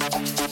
you